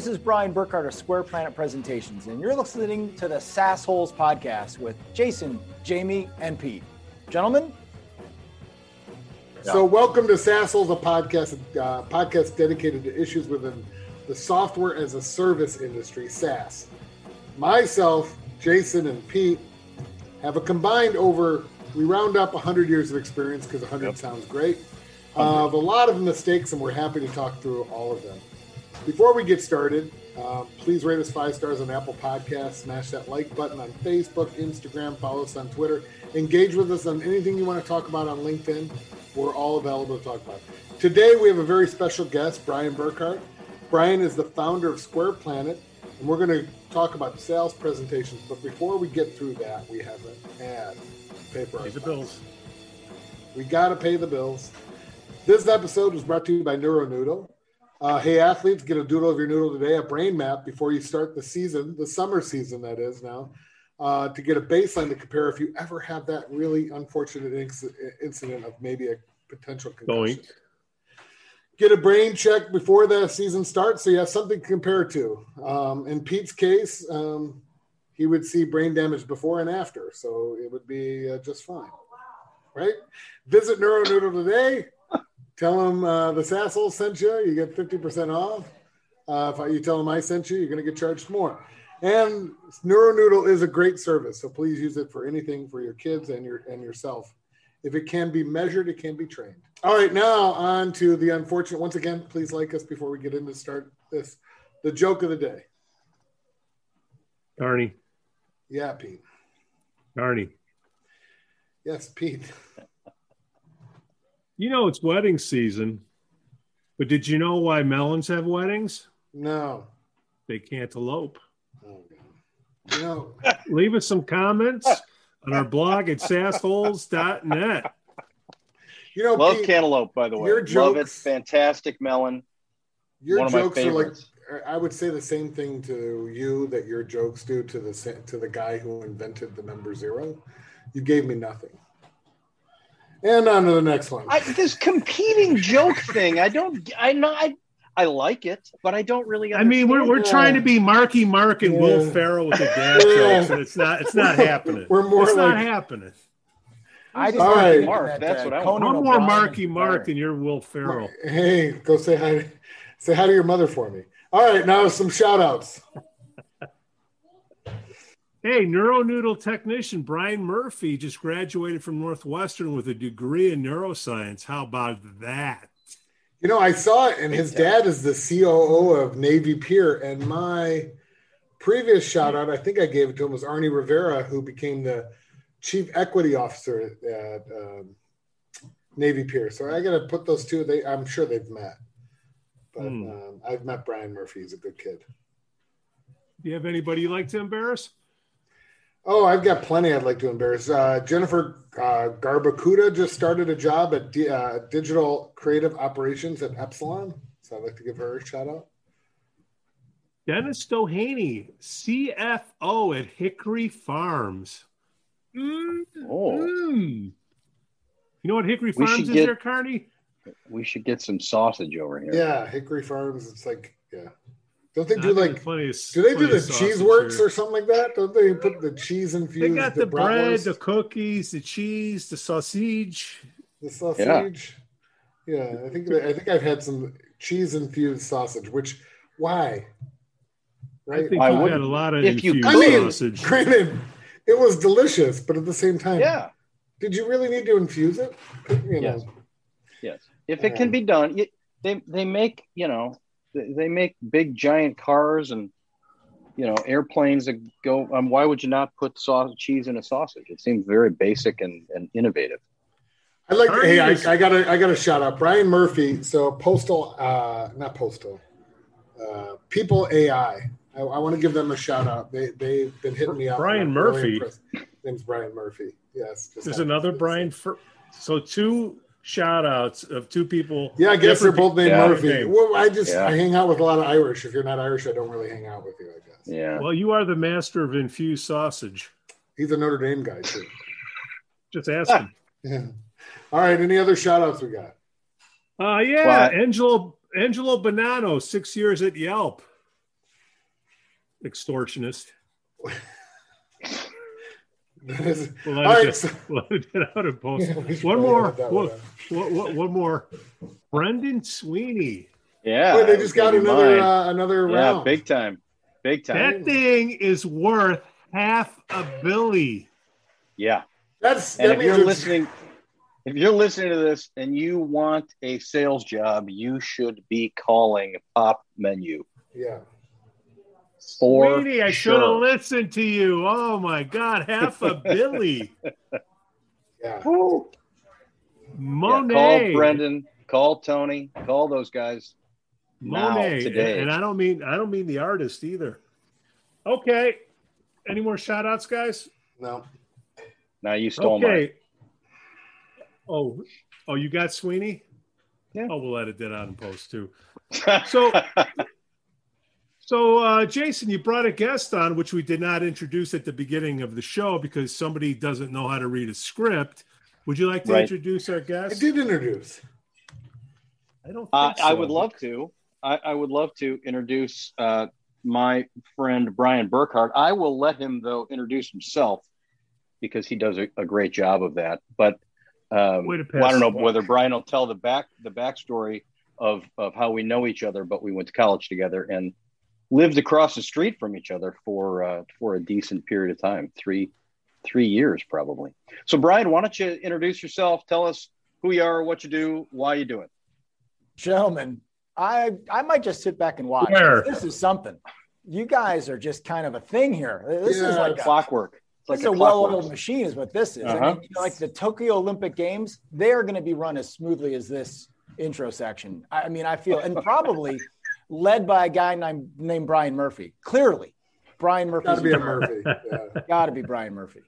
Hi, this is Brian Burkhart of Square Planet Presentations, and you're listening to the Sassholes podcast with Jason, Jamie, and Pete. Gentlemen, So, welcome to Sassholes, a podcast, uh, podcast dedicated to issues within the software as a service industry, SaaS. Myself, Jason, and Pete have a combined over, we round up 100 years of experience because 100 sounds great, uh, of a lot of mistakes, and we're happy to talk through all of them. Before we get started, uh, please rate us five stars on Apple Podcasts, smash that like button on Facebook, Instagram, follow us on Twitter, engage with us on anything you want to talk about on LinkedIn. We're all available to talk about. Today we have a very special guest, Brian Burkhart. Brian is the founder of Square Planet, and we're going to talk about sales presentations. But before we get through that, we have an ad. Pay for Pay the bills. We got to pay the bills. This episode was brought to you by NeuroNoodle. Uh, hey, athletes, get a doodle of your noodle today, a brain map before you start the season, the summer season, that is now, uh, to get a baseline to compare if you ever have that really unfortunate inc- incident of maybe a potential concussion. Get a brain check before the season starts so you have something to compare to. Um, in Pete's case, um, he would see brain damage before and after, so it would be uh, just fine. Right? Visit NeuroNoodle today. Tell them uh, the Sassel sent you. You get 50% off. Uh, if you tell them I sent you, you're going to get charged more. And NeuroNoodle is a great service, so please use it for anything for your kids and your and yourself. If it can be measured, it can be trained. All right, now on to the unfortunate. Once again, please like us before we get into start this. The joke of the day. Arnie, Yeah, Pete. Arnie. Yes, Pete. You know it's wedding season, but did you know why melons have weddings? No. They can't elope. Oh, God. You Leave us some comments on our blog at sassholes.net. you know, Love Pete, cantaloupe, by the way. your Love it. jokes- Fantastic melon. your one of my jokes are like. I would say the same thing to you that your jokes do to the to the guy who invented the number zero. You gave me nothing. And on to the next one. I, this competing joke thing, I don't, I know, I, I like it, but I don't really. I mean, we're, we're trying to be Marky Mark and Will Ferrell with the dad Yeah. jokes, and it's not it's not happening. We're more it's not happening. I just All want to right. Mark, that, that's uh, what I Conan I'm more Marky Mark better. than you're Will Ferrell. Hey, go say hi. Say hi to your mother for me. All right, now some shout outs. Hey, neuronoodle technician Brian Murphy just graduated from Northwestern with a degree in neuroscience. How about that? You know, I saw it, and his dad is the COO of Navy Pier. And my previous shout out, I think I gave it to him, was Arnie Rivera, who became the chief equity officer at um, Navy Pier. So I got to put those two. They, I'm sure they've met, but Hmm. um, I've met Brian Murphy. He's a good kid. Do you have anybody you like to embarrass? Oh, I've got plenty I'd like to embarrass. Uh, Jennifer uh, Garbacuda just started a job at D- uh, Digital Creative Operations at Epsilon. So I'd like to give her a shout out. Dennis Doheny, CFO at Hickory Farms. Mm, Oh, mm. You know what Hickory We Farms is get- there, Carney? we should get some sausage over here. Yeah, Hickory Farms. It's like, yeah. Don't they I do like, plenty of, do they do the cheese works or something like that? Don't they put the cheese infused? They got the bread, the cookies, the cheese, the sausage. the sausage. Yeah. yeah, I think I think I've had some cheese infused sausage. Which why? I Right. think I we had a lot of if you infused I mean, sausage. granted, it was delicious, but at the same time, Yeah. Did you really need to infuse it? You know. Yes. Yes. If it can be done, it, they they make you know they they make big giant cars and you know airplanes that go. Um, why would you not put sausage cheese in a sausage? It seems very basic and, and innovative. I like. Alright, Hey, I. I got to I got to shout out Brian Murphy. So postal, uh, not postal, uh, People.ai. I, I want to give them a shout out. They they've been hitting me up. Brian I'm really Murphy? Name's Brian Murphy. Yes. There's happened another Brian. Fur- so two shout outs of two people. Yeah, I guess they're both named Yeah. Murphy. Well, I just Yeah. I hang out with a lot of Irish. If you're not Irish, I don't really hang out with you. I guess. Yeah. Well, you are the master of infused sausage. He's a Notre Dame guy too. Just ask him. Yeah. All right. Any other shout outs we got? Uh, yeah, What? Angelo Angelo Bonanno, six years at Yelp. extortionist. We'll We'll All right, edit, so- it, we'll edit it out and post. Yeah, one more. edit that One, one one- one more. Brendan Sweeney. Yeah. Wait, they just got another uh, another yeah, round. big time. Big time. That thing is worth half a billy. Yeah. That's And that if you're it's- listening, if you're listening to this and you want a sales job, you should be calling Pop Menu Yeah. For Sweeney, I should have listened to you. Oh my God, half a billy. Yeah. Yeah, Monet. call Brendan, call Tony, call those guys. now, Monet. today. And I don't mean I don't mean the artist either. Okay. Any more shout outs, guys? No. Now you stole mine. Okay. Oh, oh, you got Sweeney? Yeah. Oh, we'll edit that out in post too. So, so uh, Jason, you brought a guest on, which we did not introduce at the beginning of the show because somebody doesn't know how to read a script. Would you like to Right. introduce our guest? I did introduce. I don't. Think Uh, I would love to. I, I would love to introduce uh, my friend Brian Burkhart. I will let him though introduce himself because he does a, a great job of that. But um, well, I don't know pass. whether Brian will tell the back the backstory of of how we know each other, but we went to college together and lived across the street from each other for uh, for a decent period of time three three years probably. So Brian, why don't you introduce yourself? Tell us who you are, what you do, why you do it. Gentlemen, I I might just sit back and watch. Where? This is something. You guys are just kind of a thing here. This is Yeah, like a, clockwork. It's like this is a well-oiled machine, is what this is. Uh-huh. mean, you know, like the Tokyo Olympic Games, they are going to be run as smoothly as this intro section. I I mean, I feel, and probably led by a guy named named Brian Murphy. Clearly, Brian Murphy. Got to be a Murphy. Yeah. Got to be Brian Murphy.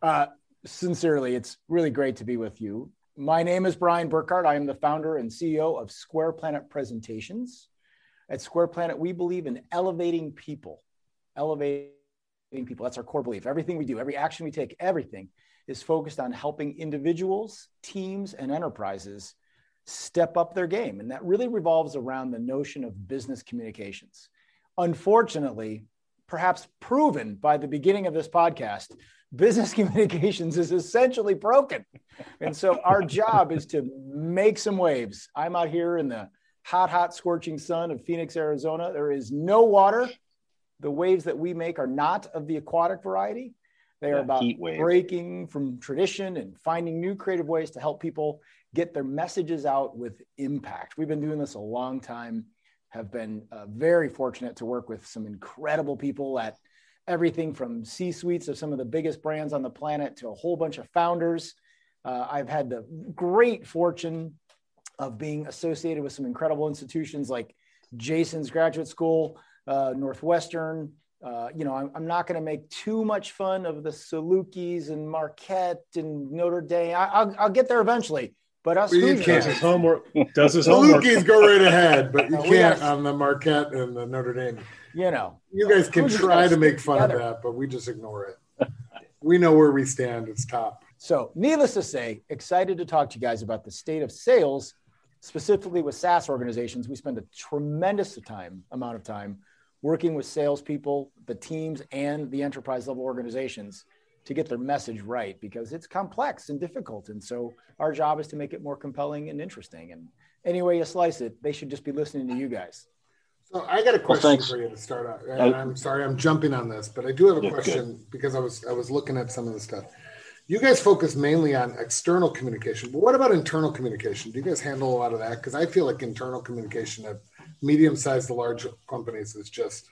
Uh, sincerely, it's really great to be with you. My name is Brian Burkhart. I am the founder and CEO of Square Planet Presentations. At Square Planet, we believe in elevating people, elevating people. That's our core belief. Everything we do, every action we take, everything is focused on helping individuals, teams, and enterprises step up their game. And that really revolves around the notion of business communications. Unfortunately, perhaps proven by the beginning of this podcast, business communications is essentially broken. And so our job is to make some waves. I'm out here in the hot, hot, scorching sun of Phoenix, Arizona. There is no water. The waves that we make are not of the aquatic variety. They are Yeah, about breaking from tradition and finding new creative ways to help people get their messages out with impact. We've been doing this a long time, have been uh, very fortunate to work with some incredible people at everything from C suites of some of the biggest brands on the planet to a whole bunch of founders. Uh, I've had the great fortune of being associated with some incredible institutions like Jason's graduate school, uh, Northwestern. Uh, you know, I'm, I'm not going to make too much fun of the Salukis and Marquette and Notre Dame. I, I'll, I'll get there eventually. But us Well, you can't. Does his homework. Does his The homework. Go right ahead, but you can't on the Marquette and the Notre Dame. you know, You guys can try gotta make fun of that, but we just ignore it. We know where we stand. It's top. So, needless to say, excited to talk to you guys about the state of sales, specifically with SaaS organizations. We spend a tremendous time, amount of time working with salespeople, the teams, and the enterprise level organizations to get their message right because it's complex and difficult. And so, our job is to make it more compelling and interesting. And any way you slice it, they should just be listening to you guys. So I got a question thanks. for you to start out. And I'm sorry, I'm jumping on this, but I do have a Yeah, question because I was I was looking at some of the stuff. You guys focus mainly on external communication, but what about internal communication? Do you guys handle a lot of that? Because I feel like internal communication at medium-sized to large companies is just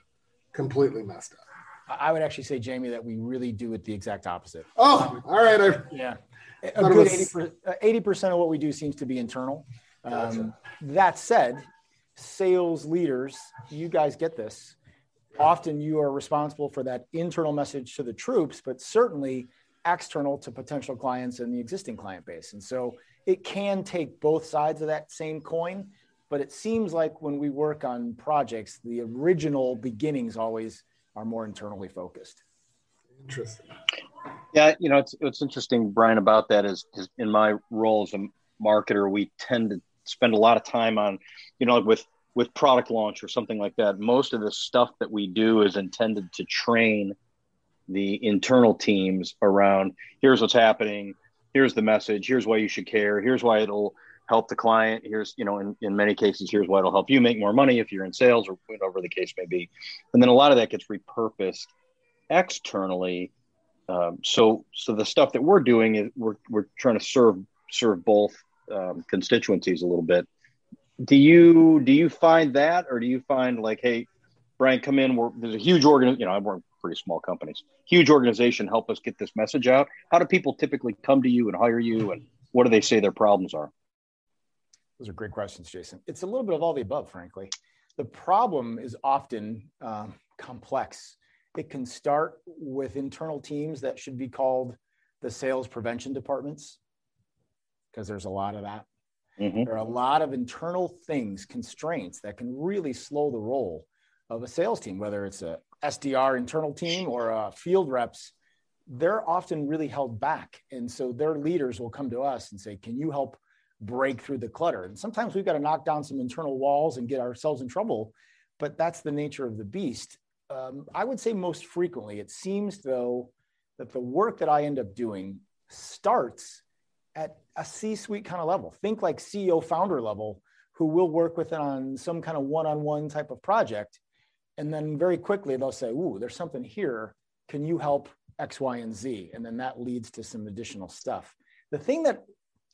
completely messed up. I would actually say, Jamie, that we really do it the exact opposite. Oh, all right. I, Yeah. A good was- 80 percent of what we do seems to be internal. Um, Gotcha. that said, sales leaders, you guys get this. Often you are responsible for that internal message to the troops, but certainly external to potential clients and the existing client base. And so it can take both sides of that same coin. But it seems like when we work on projects, the original beginnings always are more internally focused. interesting. Yeah, you know, it's it's interesting, Brian, about that is, is in my role as a marketer, we tend to spend a lot of time on, you know, with with product launch or something like that, most of the stuff that we do is intended to train the internal teams around here's what's happening, here's the message, here's why you should care, here's why it'll help the client, here's, you know, in, in many cases, here's why it'll help you make more money if you're in sales or whatever the case may be. And then a lot of that gets repurposed externally. Um, so, so the stuff that we're doing is we're, we're trying to serve, serve both um, constituencies a little bit. Do you do you find that or do you find like hey brian come in we're, there's a huge organ you know i work pretty small companies. Huge organization help us get this message out. How do people typically come to you and hire you and what do they say their problems are those are great questions jason it's a little bit of all the above frankly the problem is often um, complex it can start with internal teams that should be called the sales prevention departments because there's a lot of that Mm-hmm. There are a lot of internal things, constraints that can really slow the roll of a sales team, whether it's a SDR internal team or a field reps. They're often really held back. And so their leaders will come to us and say, Can you help break through the clutter? And sometimes we've got to knock down some internal walls and get ourselves in trouble, but that's the nature of the beast. Um, I would say most frequently, it seems though that the work that I end up doing starts at a C-suite kind of level. Think like CEO founder level, who will work with it on some kind of one-on-one type of project, and then very quickly they'll say, "Ooh, there's something here. Can you help X, Y, and Z?" And then that leads to some additional stuff. The thing that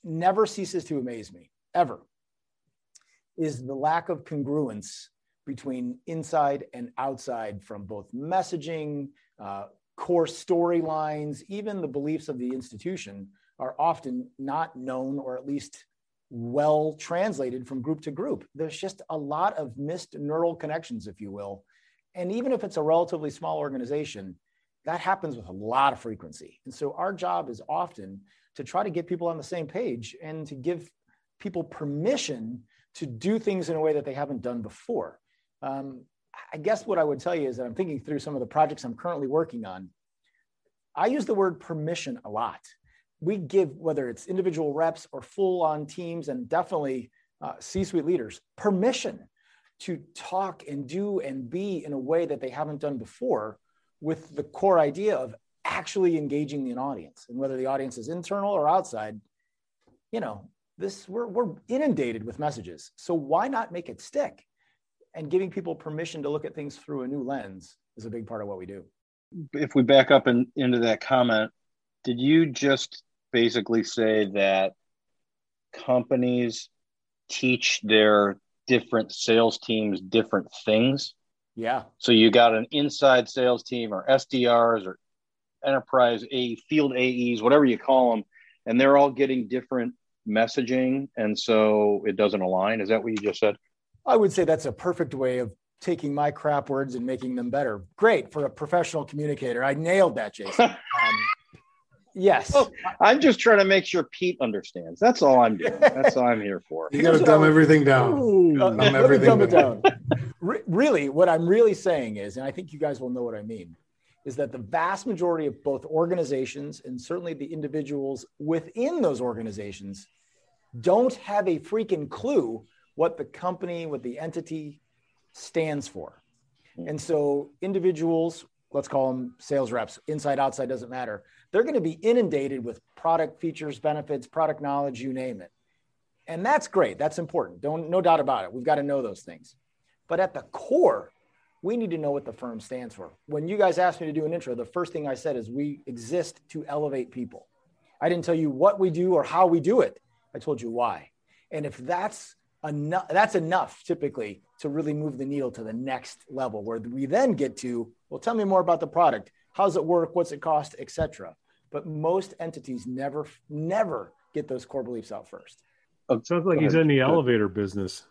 never ceases to amaze me ever is the lack of congruence between inside and outside from both messaging, uh, core storylines, even the beliefs of the institution are often not known or at least well translated from group to group. There's just a lot of missed neural connections, if you will. And even if it's a relatively small organization, that happens with a lot of frequency. And so our job is often to try to get people on the same page and to give people permission to do things in a way that they haven't done before. Um, I guess what I would tell you is that I'm thinking through some of the projects I'm currently working on. I use the word permission a lot we give whether it's individual reps or full on teams and definitely uh, c-suite leaders permission to talk and do and be in a way that they haven't done before with the core idea of actually engaging an audience and whether the audience is internal or outside you know this we're, we're inundated with messages so why not make it stick and giving people permission to look at things through a new lens is a big part of what we do if we back up and into that comment did you just basically say that companies teach their different sales teams different things. Yeah. So you got an inside sales team or SDRs or enterprise A field AEs, whatever you call them, and they're all getting different messaging, and so it doesn't align. Is that what you just said? I would say that's a perfect way of taking my crap words and making them better. Great for a professional communicator. I nailed that, Jason. Um, Yes. Well, I'm just trying to make sure Pete understands. That's all I'm doing. That's all I'm here for. You got to dumb everything down. Ooh, dumb everything dumb down. down. Re- really, what I'm really saying is, and I think you guys will know what I mean, is that the vast majority of both organizations and certainly the individuals within those organizations don't have a freaking clue what the company, what the entity stands for. And so individuals, let's call them sales reps, inside, outside, doesn't matter they're going to be inundated with product features, benefits, product knowledge, you name it. And that's great. That's important. Don't no doubt about it. We've got to know those things. But at the core, we need to know what the firm stands for. When you guys asked me to do an intro, the first thing I said is we exist to elevate people. I didn't tell you what we do or how we do it. I told you why. And if that's enough, that's enough typically to really move the needle to the next level where we then get to, well, tell me more about the product. How's it work? What's it cost, etc. But most entities never, never get those core beliefs out first. Oh, Sounds like he's in the elevator business.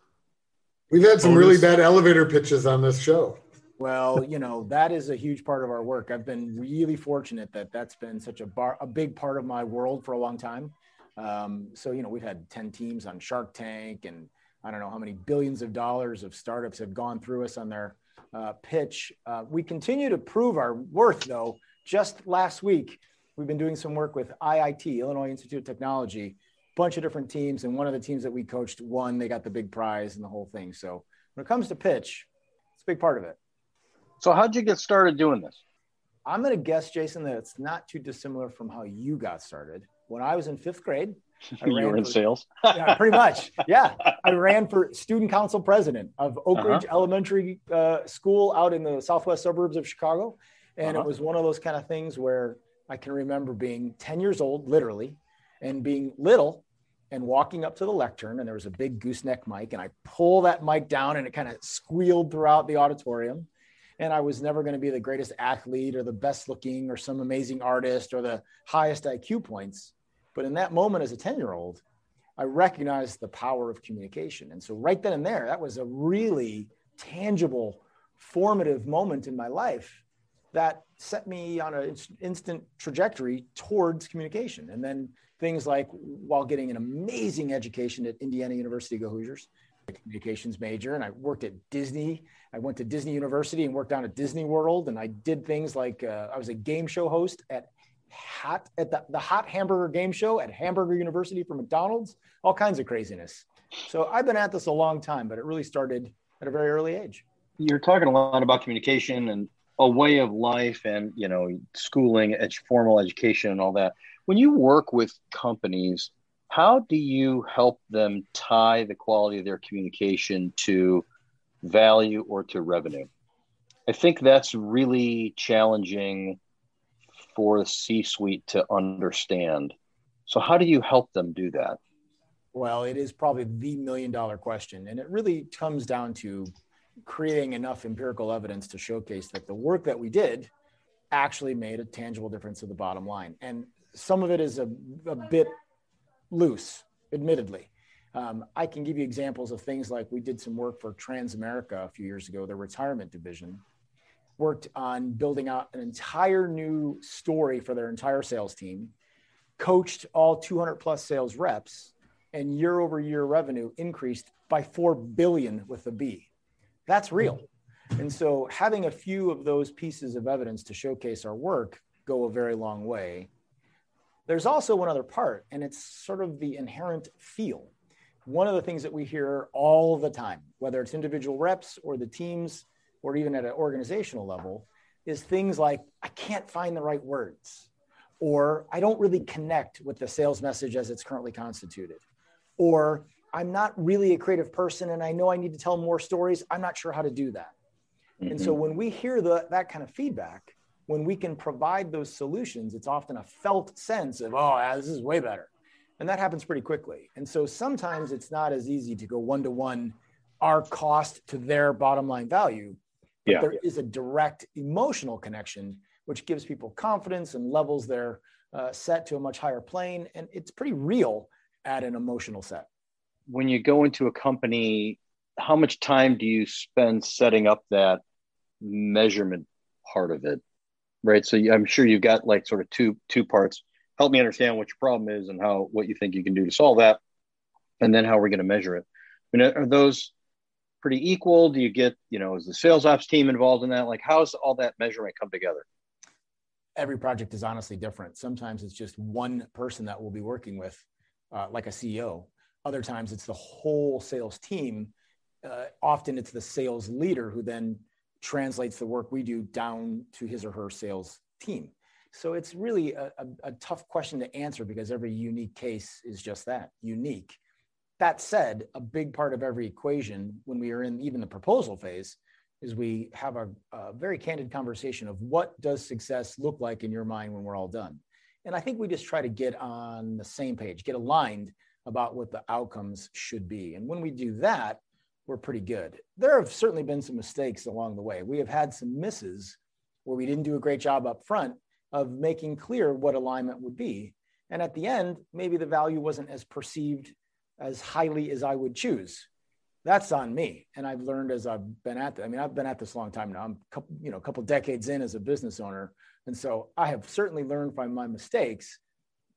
We've had some really bad elevator pitches on this show. Well, you know that is a huge part of our work. I've been really fortunate that that's been such a bar, a big part of my world for a long time. Um, so you know we've had ten teams on Shark Tank, and I don't know how many billions of dollars of startups have gone through us on their uh, pitch. Uh, we continue to prove our worth, though. Just last week, we've been doing some work with IIT, Illinois Institute of Technology, bunch of different teams, and one of the teams that we coached won. They got the big prize and the whole thing. So when it comes to pitch, it's a big part of it. So how'd you get started doing this? I'm going to guess, Jason, that it's not too dissimilar from how you got started. When I was in fifth grade, I you were in for, sales. yeah, pretty much. Yeah, I ran for student council president of Oak uh-huh. Ridge uh-huh. Elementary uh, School out in the southwest suburbs of Chicago, and uh-huh. it was one of those kind of things where I can remember being 10 years old, literally, and being little and walking up to the lectern and there was a big gooseneck mic and I pull that mic down and it kind of squealed throughout the auditorium. And I was never going to be the greatest athlete or the best looking or some amazing artist or the highest IQ points. But in that moment as a 10 year old I recognized the power of communication. And so right then and there that was a really tangible formative moment in my life that set me on an instant trajectory towards communication and then things like while getting an amazing education at Indiana University Go Hoosiers, communications major, and I worked at Disney. I went to Disney University and worked down at Disney World, and I did things like uh, I was a game show host at hot at the, the hot hamburger game show at Hamburger University for McDonald's, all kinds of craziness. So I've been at this a long time, but it really started at a very early age. You're talking a lot about communication and a way of life and you know schooling, formal education and all that when you work with companies, how do you help them tie the quality of their communication to value or to revenue? I think that's really challenging for the C suite to understand. So, how do you help them do that? Well, it is probably the million dollar question. And it really comes down to creating enough empirical evidence to showcase that the work that we did actually made a tangible difference to the bottom line. And some of it is a, a bit loose, admittedly. Um, I can give you examples of things like we did some work for Transamerica a few years ago, the retirement division, worked on building out an entire new story for their entire sales team, coached all 200 plus sales reps, and year over year revenue increased by 4 billion with a B. That's real. And so having a few of those pieces of evidence to showcase our work go a very long way. There's also one other part, and it's sort of the inherent feel. One of the things that we hear all the time, whether it's individual reps or the teams, or even at an organizational level, is things like, I can't find the right words, or I don't really connect with the sales message as it's currently constituted, or I'm not really a creative person and I know I need to tell more stories. I'm not sure how to do that. Mm-hmm. And so mm-hmm. when we hear the, that kind of feedback, when we can provide those solutions, it's often a felt sense of, oh, this is way better. And that happens pretty quickly. And so sometimes it's not as easy to go one to one our cost to their bottom line value. But yeah. there is a direct emotional connection, which gives people confidence and levels their uh, set to a much higher plane. And it's pretty real at an emotional set. When you go into a company, how much time do you spend setting up that measurement part of it? right? So I'm sure you've got like sort of two two parts. Help me understand what your problem is and how what you think you can do to solve that, and then how we're going to measure it. I mean, are those pretty equal? Do you get you know is the sales ops team involved in that? Like, how's all that measurement come together? Every project is honestly different. Sometimes it's just one person that we'll be working with, uh, like a CEO. Other times it's the whole sales team. Uh, often it's the sales leader who then translates the work we do down to his or her sales team. So it's really a, a, a, tough question to answer because every unique case is just that unique. That said, a big part of every equation when we are in even the proposal phase is we have a, a very candid conversation of what does success look like in your mind when we're all done. And I think we just try to get on the same page, get aligned about what the outcomes should be. And when we do that, we're pretty good. There have certainly been some mistakes along the way. We have had some misses where we didn't do a great job up front of making clear what alignment would be. And at the end, maybe the value wasn't as perceived as highly as I would choose. That's on me. And I've learned as I've been at. I mean, I've been at this a long time now. I'm couple, you know, a couple decades in as a business owner. And so I have certainly learned from my mistakes,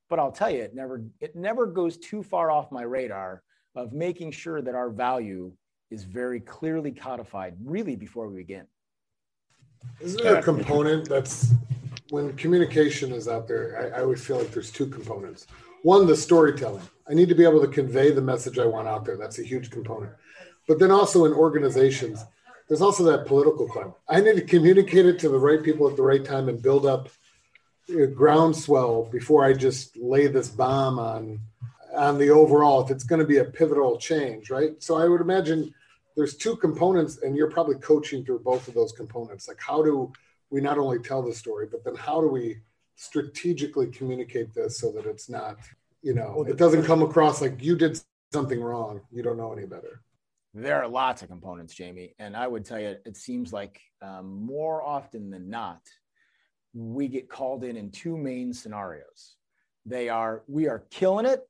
but I'll tell you, it never, it never goes too far off my radar of making sure that our value is very clearly codified really before we begin. Isn't there a component that's when communication is out there? I, I would feel like there's two components. One, the storytelling. I need to be able to convey the message I want out there. That's a huge component. But then also in organizations, there's also that political climate. I need to communicate it to the right people at the right time and build up groundswell before I just lay this bomb on on the overall if it's going to be a pivotal change, right? So I would imagine there's two components and you're probably coaching through both of those components. Like how do we not only tell the story, but then how do we strategically communicate this so that it's not, you know, it doesn't come across like you did something wrong. You don't know any better. There are lots of components, Jamie. And I would tell you, it seems like um, more often than not, we get called in in two main scenarios. They are, we are killing it.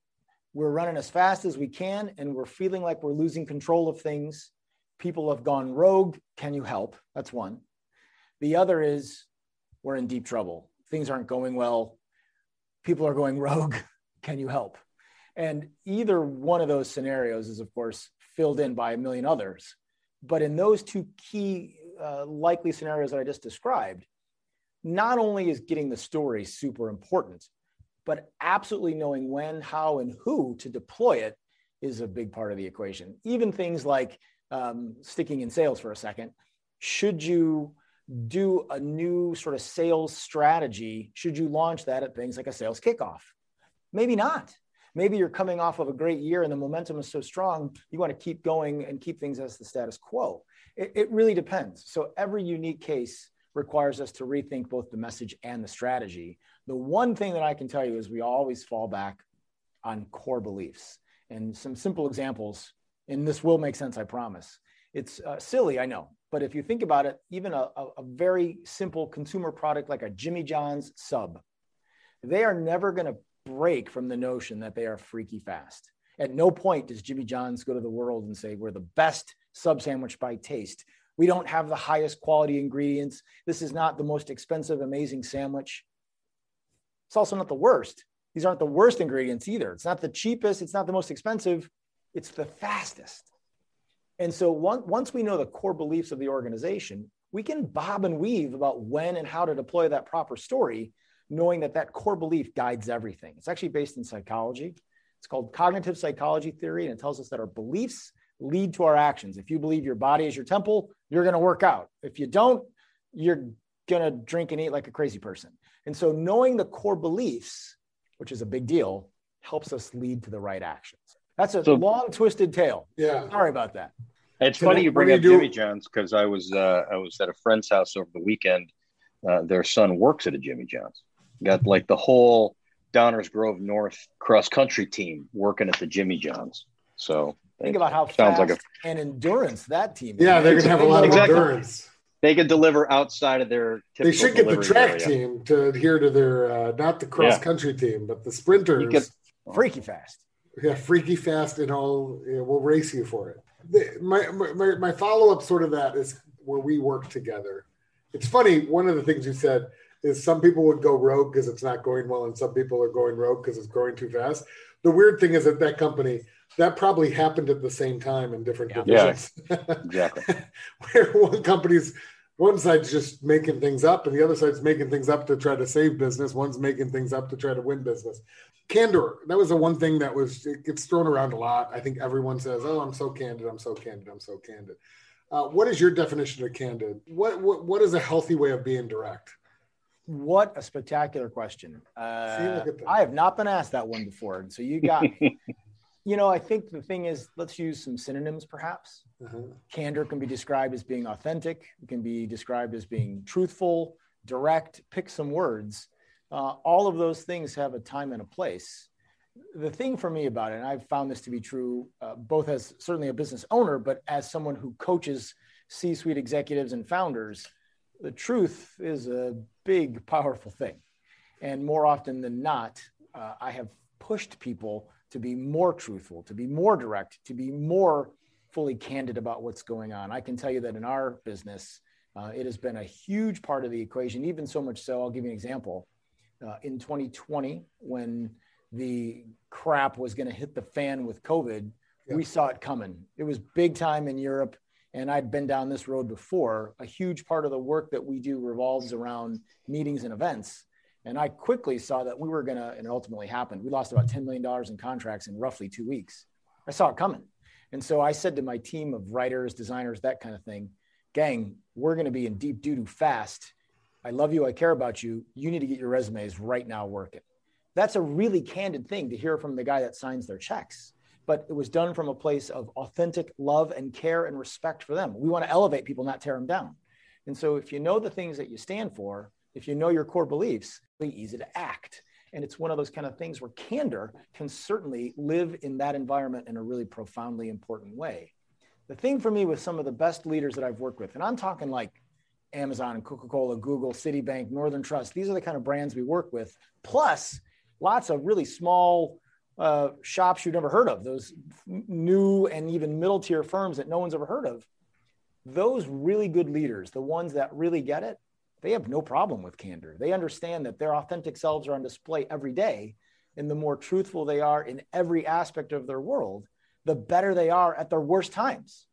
We're running as fast as we can, and we're feeling like we're losing control of things. People have gone rogue. Can you help? That's one. The other is, we're in deep trouble. Things aren't going well. People are going rogue. Can you help? And either one of those scenarios is, of course, filled in by a million others. But in those two key uh, likely scenarios that I just described, not only is getting the story super important, but absolutely knowing when, how, and who to deploy it is a big part of the equation. Even things like um, sticking in sales for a second, should you do a new sort of sales strategy? Should you launch that at things like a sales kickoff? Maybe not maybe you're coming off of a great year and the momentum is so strong, you want to keep going and keep things as the status quo. It, it really depends. So every unique case requires us to rethink both the message and the strategy. The one thing that I can tell you is we always fall back on core beliefs. And some simple examples, and this will make sense, I promise. It's uh, silly, I know, but if you think about it, even a, a, a very simple consumer product like a Jimmy John's sub, they are never going to break from the notion that they are freaky fast. At no point does Jimmy John's go to the world and say, We're the best sub sandwich by taste. We don't have the highest quality ingredients. This is not the most expensive, amazing sandwich. It's also not the worst. These aren't the worst ingredients either. It's not the cheapest, it's not the most expensive, it's the fastest. And so once we know the core beliefs of the organization, we can bob and weave about when and how to deploy that proper story knowing that that core belief guides everything. It's actually based in psychology. It's called cognitive psychology theory, and it tells us that our beliefs lead to our actions. If you believe your body is your temple, you're going to work out. If you don't, you're going to drink and eat like a crazy person. And so, knowing the core beliefs, which is a big deal, helps us lead to the right actions. That's a so, long, twisted tale. Yeah. Sorry about that. It's Can funny I, you bring up you Jimmy John's because I was uh, I was at a friend's house over the weekend. Uh, their son works at a Jimmy John's, Got like the whole Downers Grove North cross country team working at the Jimmy Johns. So think about how sounds like a, and endurance that team. Yeah, they're gonna have a lot exactly. of endurance. They can deliver outside of their. They should get the track area. team to adhere to their uh, not the cross country yeah. team, but the sprinters. Get, freaky fast. Yeah, freaky fast, and all. Yeah, we'll race you for it. The, my my, my follow up sort of that is where we work together. It's funny. One of the things you said is some people would go rogue because it's not going well, and some people are going rogue because it's growing too fast. The weird thing is that that company that probably happened at the same time in different yeah. divisions. Yeah, exactly. Where one company's one side's just making things up, and the other side's making things up to try to save business. One's making things up to try to win business. Candor. That was the one thing that was it gets thrown around a lot. I think everyone says, "Oh, I'm so candid. I'm so candid. I'm so candid." Uh, what is your definition of candid? What, what what is a healthy way of being direct? What a spectacular question. Uh, I have not been asked that one before. So you got, you know, I think the thing is, let's use some synonyms perhaps. Uh-huh. Candor can be described as being authentic, it can be described as being truthful, direct, pick some words. Uh, all of those things have a time and a place. The thing for me about it, and I've found this to be true uh, both as certainly a business owner, but as someone who coaches C suite executives and founders, the truth is a big, powerful thing. And more often than not, uh, I have pushed people to be more truthful, to be more direct, to be more fully candid about what's going on. I can tell you that in our business, uh, it has been a huge part of the equation, even so much so. I'll give you an example. Uh, in 2020, when the crap was going to hit the fan with COVID, yep. we saw it coming. It was big time in Europe and I'd been down this road before, a huge part of the work that we do revolves around meetings and events. And I quickly saw that we were going to, and it ultimately happened. We lost about $10 million in contracts in roughly two weeks. I saw it coming. And so I said to my team of writers, designers, that kind of thing, gang, we're going to be in deep doo doo fast. I love you. I care about you. You need to get your resumes right now working. That's a really candid thing to hear from the guy that signs their checks. But it was done from a place of authentic love and care and respect for them. We want to elevate people, not tear them down. And so if you know the things that you stand for, if you know your core beliefs, it's really easy to act. And it's one of those kind of things where candor can certainly live in that environment in a really profoundly important way. The thing for me with some of the best leaders that I've worked with, and I'm talking like Amazon, and Coca Cola, Google, Citibank, Northern Trust, these are the kind of brands we work with, plus lots of really small uh, shops you've never heard of, those new and even middle tier firms that no one's ever heard of. Those really good leaders, the ones that really get it, they have no problem with candor. They understand that their authentic selves are on display every day. And the more truthful they are in every aspect of their world, the better they are at their worst times.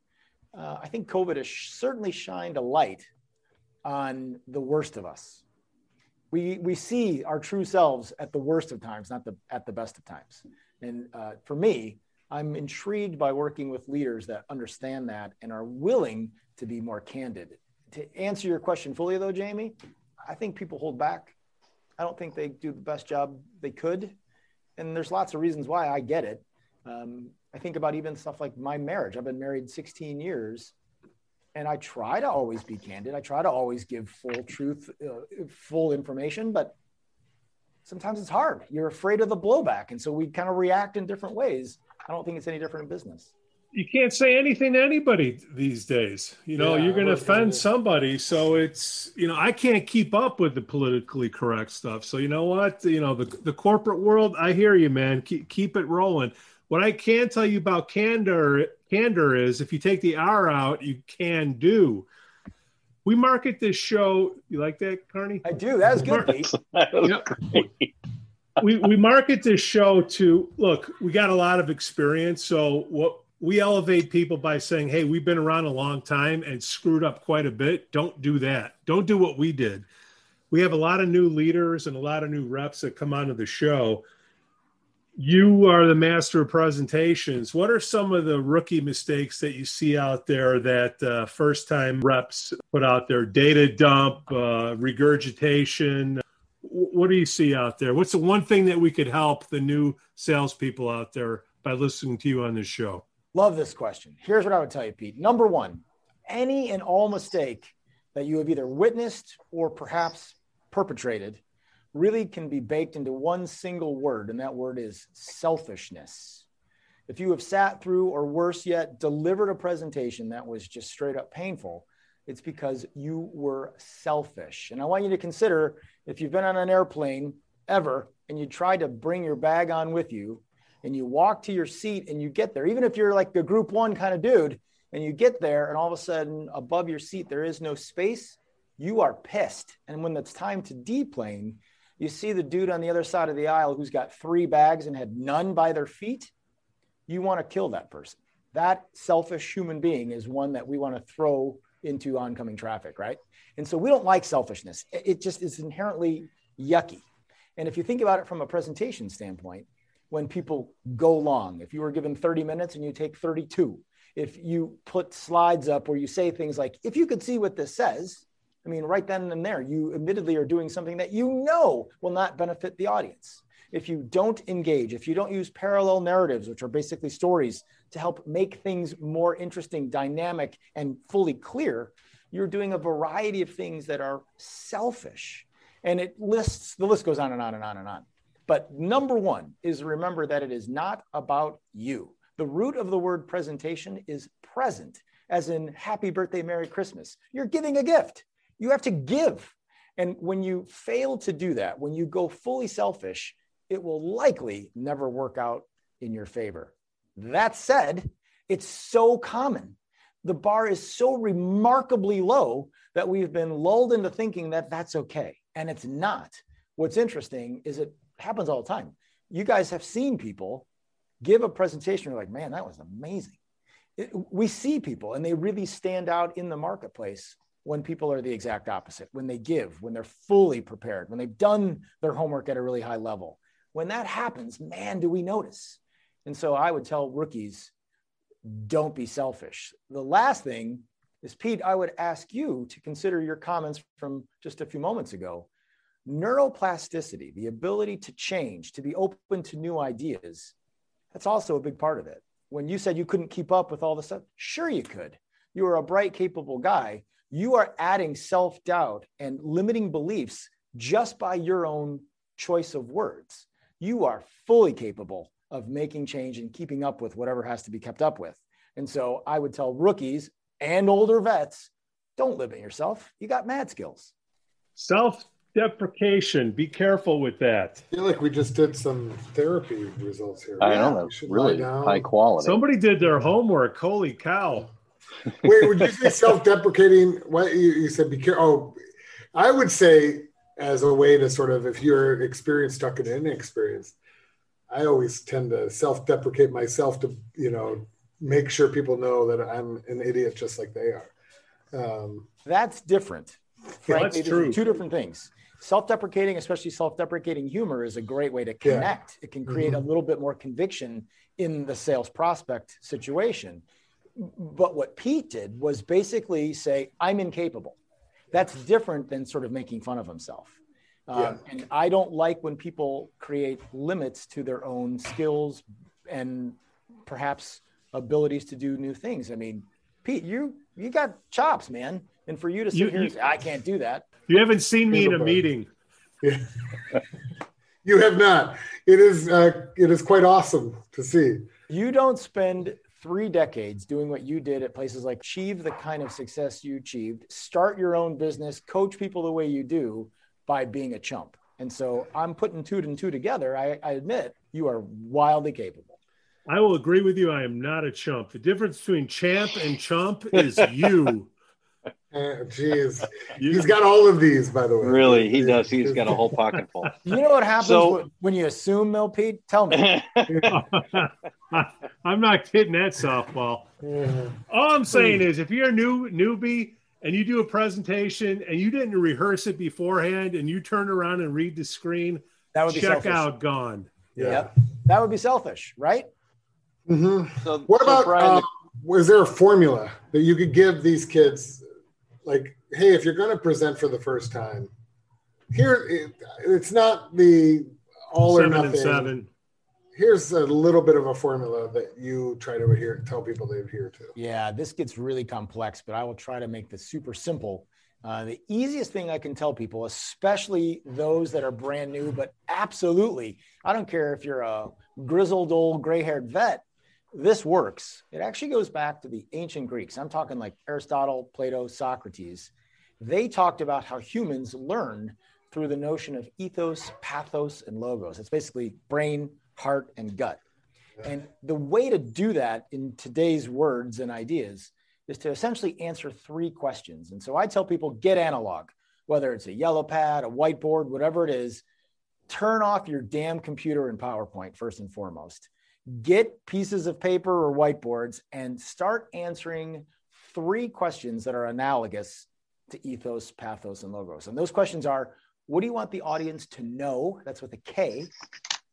Uh, I think COVID has certainly shined a light on the worst of us. We, we see our true selves at the worst of times, not the, at the best of times. And uh, for me, I'm intrigued by working with leaders that understand that and are willing to be more candid to answer your question fully, though, Jamie, I think people hold back. I don't think they do the best job they could. And there's lots of reasons why I get it. Um, I think about even stuff like my marriage. I've been married 16 years and I try to always be candid. I try to always give full truth, uh, full information, but sometimes it's hard. You're afraid of the blowback. And so we kind of react in different ways. I don't think it's any different in business you can't say anything to anybody these days. You know, yeah, you're going to offend somebody. So it's, you know, I can't keep up with the politically correct stuff. So you know what? You know, the, the corporate world, I hear you, man. Keep, keep it rolling. What I can tell you about candor, candor is if you take the R out, you can do. We market this show. You like that, Carney? I do. That's good. we, we market this show to look, we got a lot of experience. So what we elevate people by saying, hey, we've been around a long time and screwed up quite a bit. Don't do that. Don't do what we did. We have a lot of new leaders and a lot of new reps that come onto the show. You are the master of presentations. What are some of the rookie mistakes that you see out there that uh, first time reps put out there? Data dump, uh, regurgitation. What do you see out there? What's the one thing that we could help the new salespeople out there by listening to you on this show? Love this question. Here's what I would tell you, Pete. Number one, any and all mistake that you have either witnessed or perhaps perpetrated really can be baked into one single word, and that word is selfishness. If you have sat through, or worse yet, delivered a presentation that was just straight up painful, it's because you were selfish. And I want you to consider if you've been on an airplane ever and you tried to bring your bag on with you and you walk to your seat and you get there, even if you're like a group one kind of dude, and you get there and all of a sudden above your seat there is no space, you are pissed. And when it's time to deplane, you see the dude on the other side of the aisle who's got three bags and had none by their feet. You want to kill that person. That selfish human being is one that we want to throw into oncoming traffic, right? And so we don't like selfishness. It just is inherently yucky. And if you think about it from a presentation standpoint, when people go long. If you were given 30 minutes and you take 32, if you put slides up where you say things like, if you could see what this says, I mean, right then and there, you admittedly are doing something that you know will not benefit the audience. If you don't engage, if you don't use parallel narratives, which are basically stories to help make things more interesting, dynamic, and fully clear, you're doing a variety of things that are selfish. And it lists, the list goes on and on and on and on. But number one is remember that it is not about you. The root of the word presentation is present, as in happy birthday, Merry Christmas. You're giving a gift. You have to give. And when you fail to do that, when you go fully selfish, it will likely never work out in your favor. That said, it's so common. The bar is so remarkably low that we've been lulled into thinking that that's okay. And it's not. What's interesting is it happens all the time. You guys have seen people give a presentation. You're like, man, that was amazing. It, we see people and they really stand out in the marketplace when people are the exact opposite, when they give, when they're fully prepared, when they've done their homework at a really high level. When that happens, man, do we notice. And so I would tell rookies, don't be selfish. The last thing is, Pete, I would ask you to consider your comments from just a few moments ago. Neuroplasticity, the ability to change, to be open to new ideas, that's also a big part of it. When you said you couldn't keep up with all the stuff, sure you could. You are a bright, capable guy. You are adding self doubt and limiting beliefs just by your own choice of words. You are fully capable of making change and keeping up with whatever has to be kept up with. And so I would tell rookies and older vets don't limit yourself. You got mad skills. Self deprecation. Be careful with that. I feel like we just did some therapy results here. I don't know that's really high quality. Somebody did their homework. Holy cow. Wait, would you say self-deprecating? What you, you said? Be careful. Oh, I would say as a way to sort of, if you're experienced stuck in inexperienced, I always tend to self-deprecate myself to, you know, make sure people know that I'm an idiot just like they are. Um, that's different. Yeah, that's true. Two different things. Self-deprecating, especially self-deprecating humor, is a great way to connect. Yeah. It can create mm-hmm. a little bit more conviction in the sales prospect situation. But what Pete did was basically say, "I'm incapable." That's different than sort of making fun of himself. Um. And I don't like when people create limits to their own skills and perhaps abilities to do new things. I mean, Pete, you you got chops, man. And for you to sit you, here and say, I can't do that. You haven't seen me in a meeting. Yeah. you have not. It is uh, it is quite awesome to see. You don't spend three decades doing what you did at places like achieve the kind of success you achieved, start your own business, coach people the way you do by being a chump. And so I'm putting two and two together. I, I admit you are wildly capable. I will agree with you. I am not a chump. The difference between champ and chump is you. Jeez, he's got all of these, by the way. Really, he does. He's got a whole pocket full. You know what happens so, when you assume, Mel Pete? Tell me. I'm not kidding that softball. All I'm saying is, if you're a new newbie and you do a presentation and you didn't rehearse it beforehand and you turn around and read the screen, that would be check selfish. out gone. Yeah. Yep. That would be selfish, right? Mm-hmm. So, what about so Brian, uh, was there a formula that you could give these kids like hey if you're going to present for the first time here it, it's not the all seven or nothing. seven. Here's a little bit of a formula that you try to adhere tell people they adhere to. Yeah this gets really complex but i will try to make this super simple. Uh, the easiest thing i can tell people especially those that are brand new but absolutely i don't care if you're a grizzled old gray-haired vet this works. It actually goes back to the ancient Greeks. I'm talking like Aristotle, Plato, Socrates. They talked about how humans learn through the notion of ethos, pathos, and logos. It's basically brain, heart, and gut. And the way to do that in today's words and ideas is to essentially answer three questions. And so I tell people get analog, whether it's a yellow pad, a whiteboard, whatever it is, turn off your damn computer and PowerPoint first and foremost get pieces of paper or whiteboards and start answering three questions that are analogous to ethos, pathos, and logos. And those questions are what do you want the audience to know? That's with a K.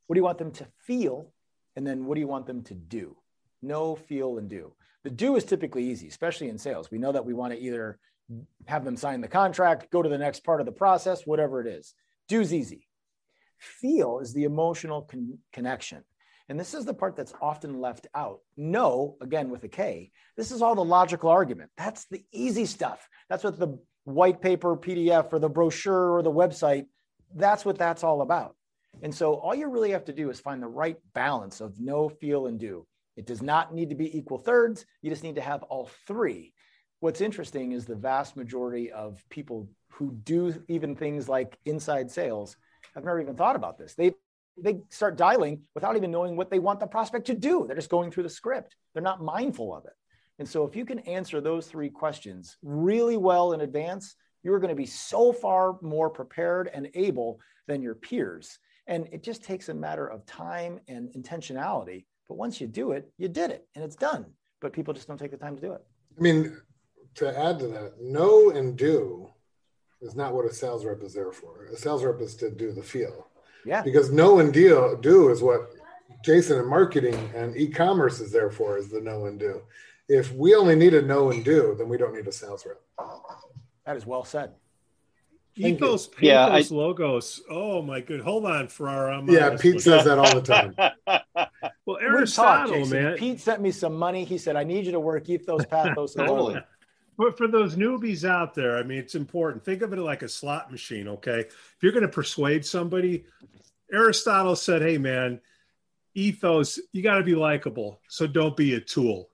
What do you want them to feel? And then what do you want them to do? Know, feel, and do. The do is typically easy, especially in sales. We know that we want to either have them sign the contract, go to the next part of the process, whatever it is. Do's easy. Feel is the emotional con- connection. And this is the part that's often left out. No, again with a K, this is all the logical argument. That's the easy stuff. That's what the white paper, PDF, or the brochure or the website, that's what that's all about. And so all you really have to do is find the right balance of no, feel, and do. It does not need to be equal thirds. You just need to have all three. What's interesting is the vast majority of people who do even things like inside sales have never even thought about this. They they start dialing without even knowing what they want the prospect to do. They're just going through the script. They're not mindful of it. And so if you can answer those three questions really well in advance, you're going to be so far more prepared and able than your peers. And it just takes a matter of time and intentionality. But once you do it, you did it and it's done. But people just don't take the time to do it. I mean, to add to that, know and do is not what a sales rep is there for. A sales rep is to do the feel. Yeah. Because know and deal do is what Jason and marketing and e-commerce is there for is the know and do. If we only need a know and do, then we don't need a sales rep. That is well said. Thank you. Ethos, Yeah, Pathos logos. Oh my good. Hold on, Ferrara. I'm on Yeah, Pete says that all the time. Well, We talked, Aristotle, Jason. man. Pete sent me some money. He said, I need you to work ethos, pathos, and Totally. logo." For, for those newbies out there, I mean, it's important. Think of it like a slot machine, okay? If you're going to persuade somebody, Aristotle said, hey, man, ethos, you got to be likable. So don't be a tool.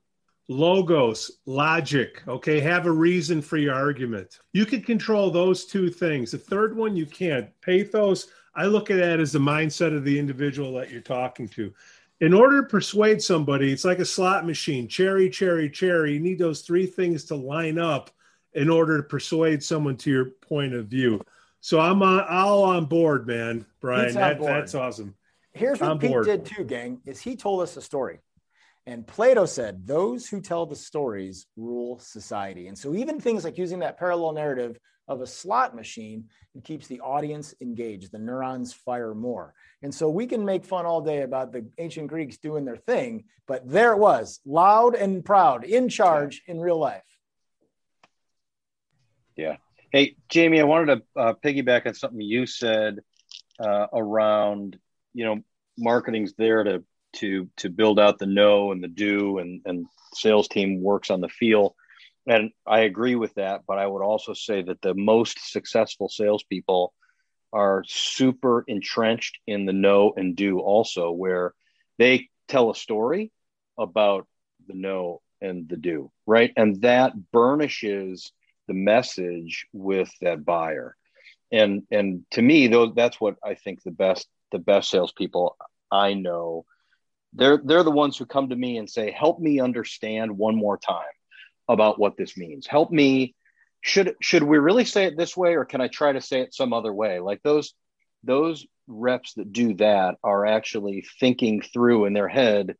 Logos, logic, okay? Have a reason for your argument. You can control those two things. The third one, you can't. Pathos, I look at that as the mindset of the individual that you're talking to. In order to persuade somebody, it's like a slot machine cherry, cherry, cherry. You need those three things to line up in order to persuade someone to your point of view. So I'm on, all on board, man, Brian. That, board. that's awesome. Here's what On Pete board. did too, gang, is he told us a story. And Plato said, those who tell the stories rule society. And so even things like using that parallel narrative of a slot machine, it keeps the audience engaged. The neurons fire more. And so we can make fun all day about the ancient Greeks doing their thing, but there it was, loud and proud, in charge in real life. Hey, Jamie, I wanted to uh, piggyback on something you said uh, around, you know, marketing's there to to to build out the know and the do, and and sales team works on the feel, and I agree with that. But I would also say that the most successful salespeople are super entrenched in the know and do, also where they tell a story about the know and the do, right, and that burnishes the message with that buyer. And and to me, though, that's what I think the best the best salespeople I know. They're they're the ones who come to me and say, "Help me understand one more time about what this means. Help me. Should should we really say it this way, or can I try to say it some other way?" Like those those reps that do that are actually thinking through in their head,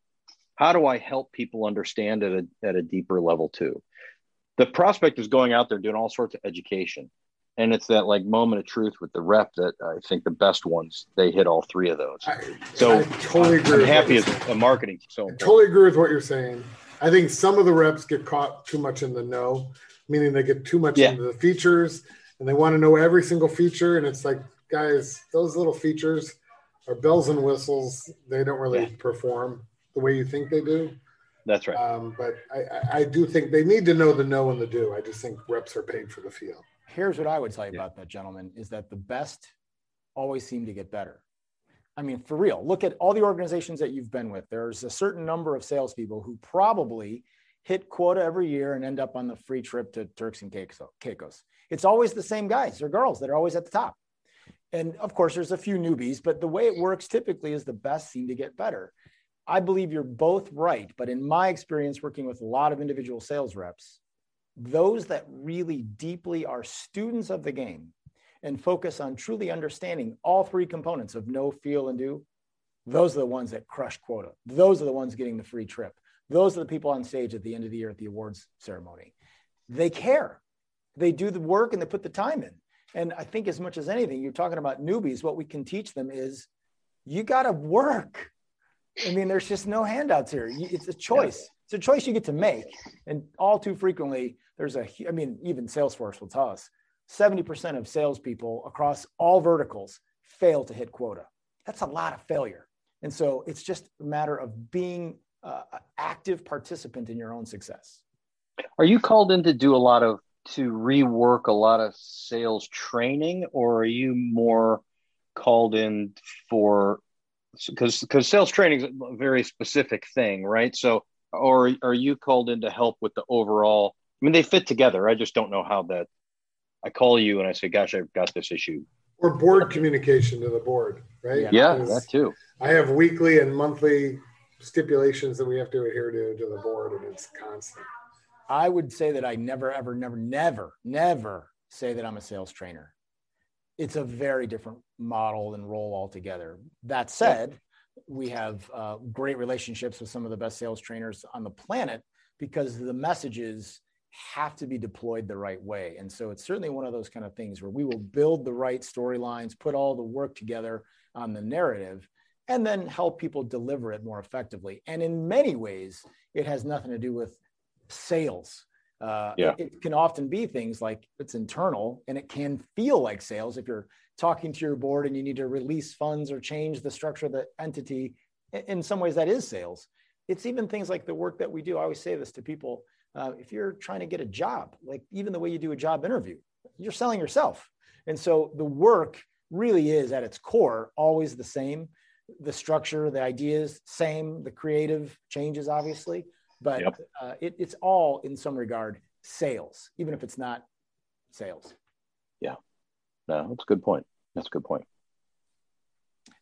how do I help people understand at a at a deeper level too? The prospect is going out there doing all sorts of education and it's that like moment of truth with the rep that i think the best ones they hit all three of those I, so I totally agree. i'm with happy as a marketing so I totally agree with what you're saying. I think some of the reps get caught too much in the know, meaning they get too much Yeah. into the features and they want to know every single feature. And it's like, guys, those little features are bells and whistles. They don't really Yeah. perform the way you think they do. That's right Um, but I, I, I do think they need to know the know and the do. I just think reps are paid for the feel. Here's what I would tell you Yeah. about that, gentlemen, is that the best always seem to get better. I mean, for real, look at all the organizations that you've been with. There's a certain number of salespeople who probably hit quota every year and end up on the free trip to Turks and Caicos- Caicos. It's always the same guys or girls that are always at the top. And of course, there's a few newbies, but the way it works typically is the best seem to get better. I believe you're both right. But in my experience working with a lot of individual sales reps, those that really deeply are students of the game and focus on truly understanding all three components of know, feel, and do, those are the ones that crush quota. Those are the ones getting the free trip. Those are the people on stage at the end of the year at the awards ceremony. They care. They do the work and they put the time in. And I think as much as anything, you're talking about newbies, what we can teach them is you got to work. I mean, there's just no handouts here. It's a choice. It's a choice you get to make. And all too frequently, there's a, I mean, even Salesforce will tell us 70% of salespeople across all verticals fail to hit quota. That's a lot of failure. And so it's just a matter of being uh, an active participant in your own success. are you called in to do a lot of to rework a lot of sales training or are you more called in for because because sales training is a very specific thing right so or are you called in to help with the overall i mean they fit together i just don't know how that i call you and i say gosh i've got this issue Or board communication to the board, right? Yeah. yeah Because that too I have weekly and monthly stipulations that we have to adhere to to the board, and it's constant. I would say that I never, ever, never, never, never say that I'm a sales trainer. It's a very different model and role altogether. That said, we have uh, great relationships with some of the best sales trainers on the planet because the messages have to be deployed the right way. And so it's certainly one of those kind of things where we will build the right storylines, put all the work together on the narrative, and then help people deliver it more effectively. And in many ways, it has nothing to do with sales. Uh, yeah. it, it can often be things like it's internal and it can feel like sales if you're talking to your board and you need to release funds or change the structure of the entity. In some ways, that is sales. It's even things like the work that we do. I always say this to people uh, if you're trying to get a job, like even the way you do a job interview, you're selling yourself. And so the work really is at its core always the same. The structure, the ideas, same. The creative changes, obviously, but yep. uh, it, it's all in some regard sales, even if it's not sales. Yeah, no, that's a good point. That's a good point.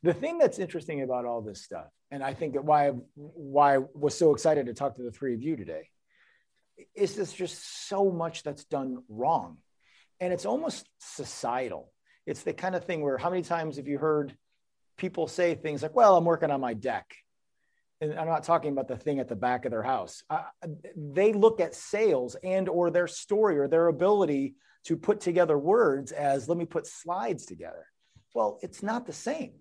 The thing that's interesting about all this stuff, and I think that why why I was so excited to talk to the three of you today, is there's just so much that's done wrong. And it's almost societal. It's the kind of thing where how many times have you heard people say things like, well, I'm working on my deck. And I'm not talking about the thing at the back of their house. Uh, they look at sales and or their story or their ability to put together words as let me put slides together. Well, it's not the same.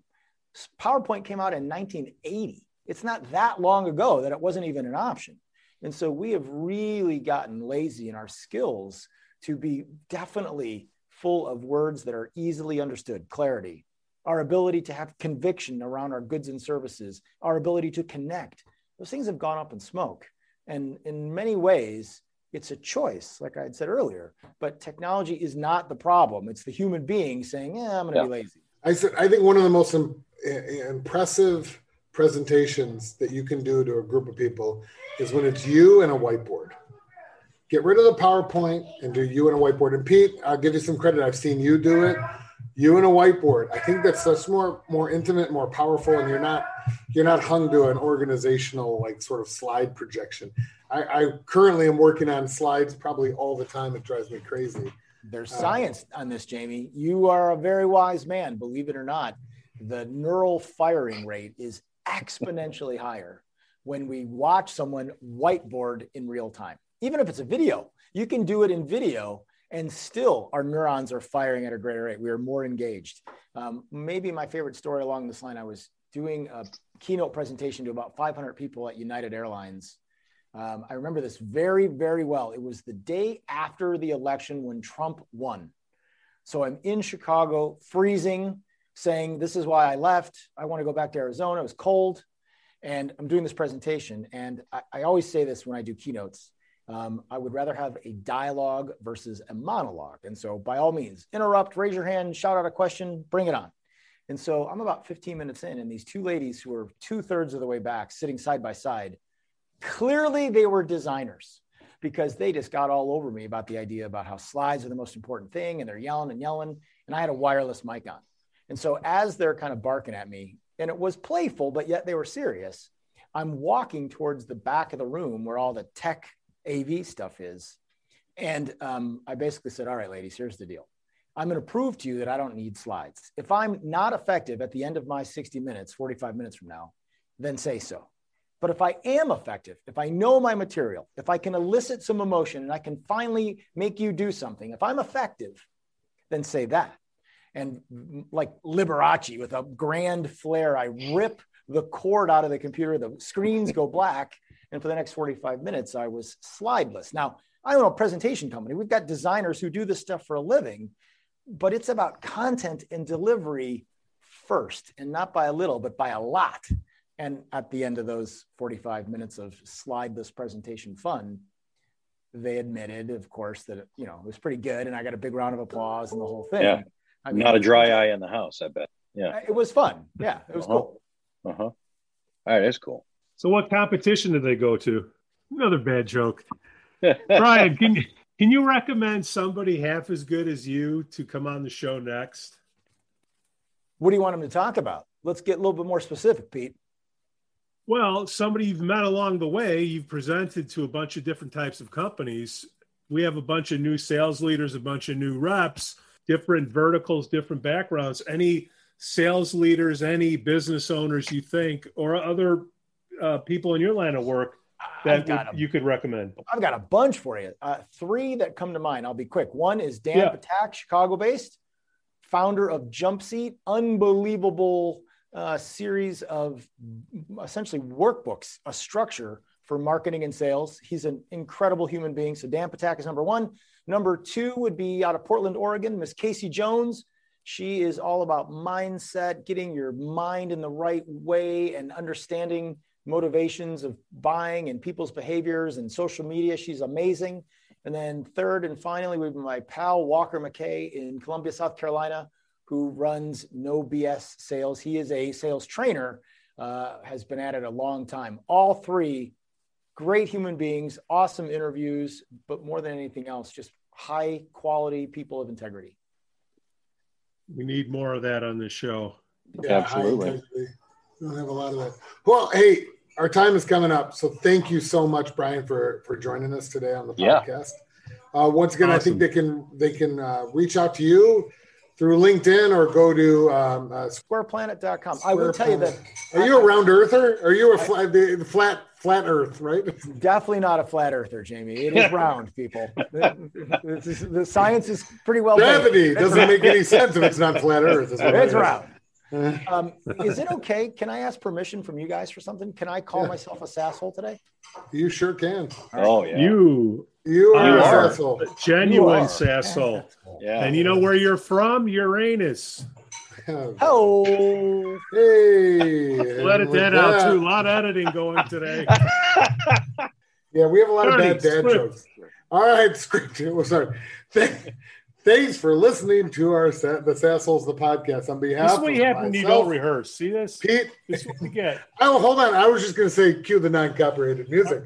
PowerPoint came out in 1980. It's not that long ago that it wasn't even an option. And so we have really gotten lazy in our skills to be definitely full of words that are easily understood, clarity, our ability to have conviction around our goods and services, our ability to connect. Those things have gone up in smoke. And in many ways, it's a choice, like I had said earlier. But technology is not the problem. It's the human being saying, yeah, I'm going to yeah. be lazy. I, said, I think one of the most Im- impressive presentations that you can do to a group of people is when it's you and a whiteboard. Get rid of the PowerPoint and do you and a whiteboard. And Pete, I'll give you some credit. I've seen you do it. You and a whiteboard. I think that's that's more more intimate, more powerful, and you're not you're not hung to an organizational like sort of slide projection. I, I currently am working on slides probably all the time. It drives me crazy. There's uh, science on this, Jamie. You are a very wise man, believe it or not. The neural firing rate is exponentially higher when we watch someone whiteboard in real time. Even if it's a video, you can do it in video and still our neurons are firing at a greater rate. We are more engaged. Um, maybe my favorite story along this line, I was doing a keynote presentation to about 500 people at United Airlines. Um, I remember this very, very well. It was the day after the election when Trump won. So I'm in Chicago, freezing, saying, This is why I left. I want to go back to Arizona. It was cold. And I'm doing this presentation. And I, I always say this when I do keynotes. Um, I would rather have a dialogue versus a monologue. And so, by all means, interrupt, raise your hand, shout out a question, bring it on. And so, I'm about 15 minutes in, and these two ladies who are two thirds of the way back, sitting side by side, clearly they were designers because they just got all over me about the idea about how slides are the most important thing, and they're yelling and yelling. And I had a wireless mic on. And so, as they're kind of barking at me, and it was playful, but yet they were serious. I'm walking towards the back of the room where all the tech AV stuff is. And um, I basically said, All right, ladies, here's the deal. I'm going to prove to you that I don't need slides. If I'm not effective at the end of my 60 minutes, 45 minutes from now, then say so. But if I am effective, if I know my material, if I can elicit some emotion and I can finally make you do something, if I'm effective, then say that and like Liberace with a grand flair, I rip the cord out of the computer, the screens go black. And for the next 45 minutes, I was slideless. Now, I own a presentation company. We've got designers who do this stuff for a living, but it's about content and delivery first, and not by a little, but by a lot. And at the end of those 45 minutes of slideless presentation fun, they admitted, of course, that you know it was pretty good, and I got a big round of applause and the whole thing. Yeah. I mean, not a dry eye in the house. I bet. Yeah, it was fun. Yeah, it was uh-huh. cool. Uh huh. All right, that's cool. So, what competition did they go to? Another bad joke. Brian, can you can you recommend somebody half as good as you to come on the show next? What do you want them to talk about? Let's get a little bit more specific, Pete. Well, somebody you've met along the way, you've presented to a bunch of different types of companies. We have a bunch of new sales leaders, a bunch of new reps different verticals, different backgrounds, any sales leaders, any business owners you think, or other uh, people in your line of work that would, you could recommend? I've got a bunch for you. Uh, three that come to mind. I'll be quick. One is Dan Yeah. Patak, Chicago based, founder of Jump Seat, unbelievable uh, series of essentially workbooks, a structure for marketing and sales. He's an incredible human being. So Dan Patak is number one. Number two would be out of Portland, Oregon, Miss Casey Jones. She is all about mindset, getting your mind in the right way and understanding motivations of buying and people's behaviors and social media. She's amazing. And then third and finally, we have my pal Walker McKay in Columbia, South Carolina, who runs No BS Sales. He is a sales trainer, uh, has been at it a long time. All three great human beings, awesome interviews, but more than anything else, just high quality people of integrity. We need more of that on this show. Yeah, Absolutely. High integrity. We don't have a lot of that. Well, hey, our time is coming up, so thank you so much, Brian, for for joining us today on the Yeah. podcast. Uh, once again, I think they can they can uh, reach out to you through LinkedIn or go to. Um, uh, Squareplanet.com. I will tell you that Are you a round earther? Are you a flat the, the flat flat Earth? Right? definitely not a flat earther, Jamie. It is round, people. This is- the science is pretty well. Gravity doesn't make any sense if it's not flat Earth. is It's round. Um, is it okay? Can I ask permission from you guys for something? Can I call Yeah. myself a sasshole today? You sure can. Oh yeah. You, You are You a are. asshole. a genuine You are. sasshole. yeah. And you know where you're from? Uranus. Oh, Hey. Let it edit and with that out too. A lot of editing going today. Yeah, we have a lot of bad dad script. jokes. All right, script. Well, sorry. Th- Thanks for listening to our sa- the Sassholes the podcast on behalf. This is what of you happen when you don't rehearse. See this? Pete. This is what you get. Oh, hold on. I was just going to say cue the non-copyrighted music.